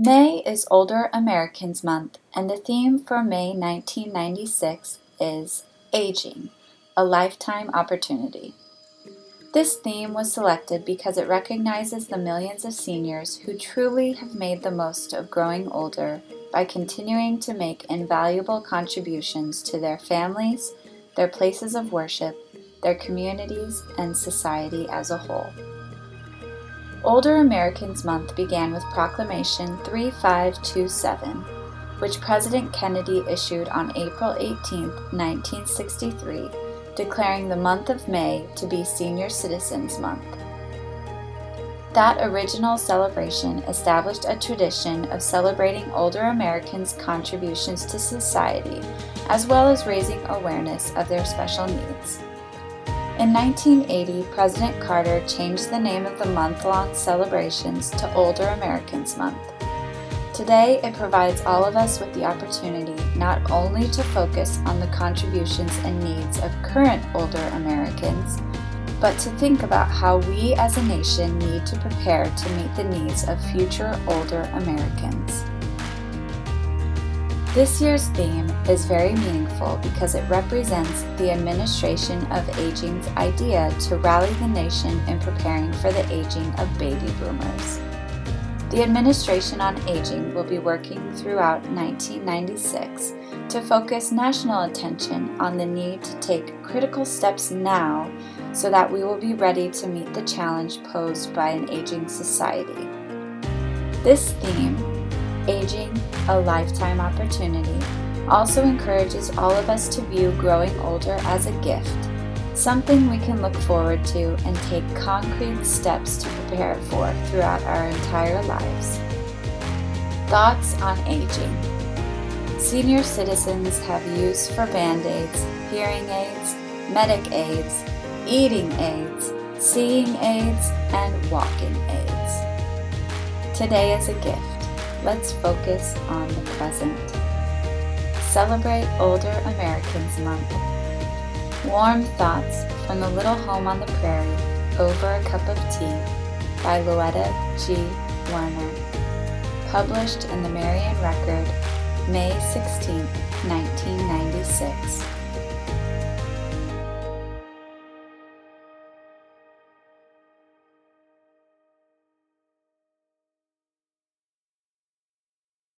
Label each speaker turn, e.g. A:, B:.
A: May is Older Americans Month, and the theme for May 1996 is Aging, a Lifetime Opportunity. This theme was selected because it recognizes the millions of seniors who truly have made the most of growing older by continuing to make invaluable contributions to their families, their places of worship, their communities, and society as a whole. Older Americans Month began with Proclamation 3527, which President Kennedy issued on April 18, 1963, declaring the month of May to be Senior Citizens Month. That original celebration established a tradition of celebrating older Americans' contributions to society, as well as raising awareness of their special needs. In 1980, President Carter changed the name of the month long celebrations to Older Americans Month. Today, it provides all of us with the opportunity not only to focus on the contributions and needs of current older Americans, but to think about how we as a nation need to prepare to meet the needs of future older Americans. This year's theme is very meaningful because it represents the administration of aging's idea to rally the nation in preparing for the aging of baby boomers. The Administration on Aging will be working throughout 1996 to focus national attention on the need to take critical steps now so that we will be ready to meet the challenge posed by an aging society. This theme Aging, a Lifetime Opportunity, also encourages all of us to view growing older as a gift, something we can look forward to and take concrete steps to prepare for throughout our entire lives. Thoughts on aging. Senior citizens have use for band aids, hearing aids, Medicaid, eating aids, seeing aids, and walking aids. Today is a gift let's focus on the present. Celebrate Older Americans Month. Warm Thoughts from the Little Home on the Prairie Over a Cup of Tea by Louetta G. Werner. Published in the Marion Record, May 16, 1996.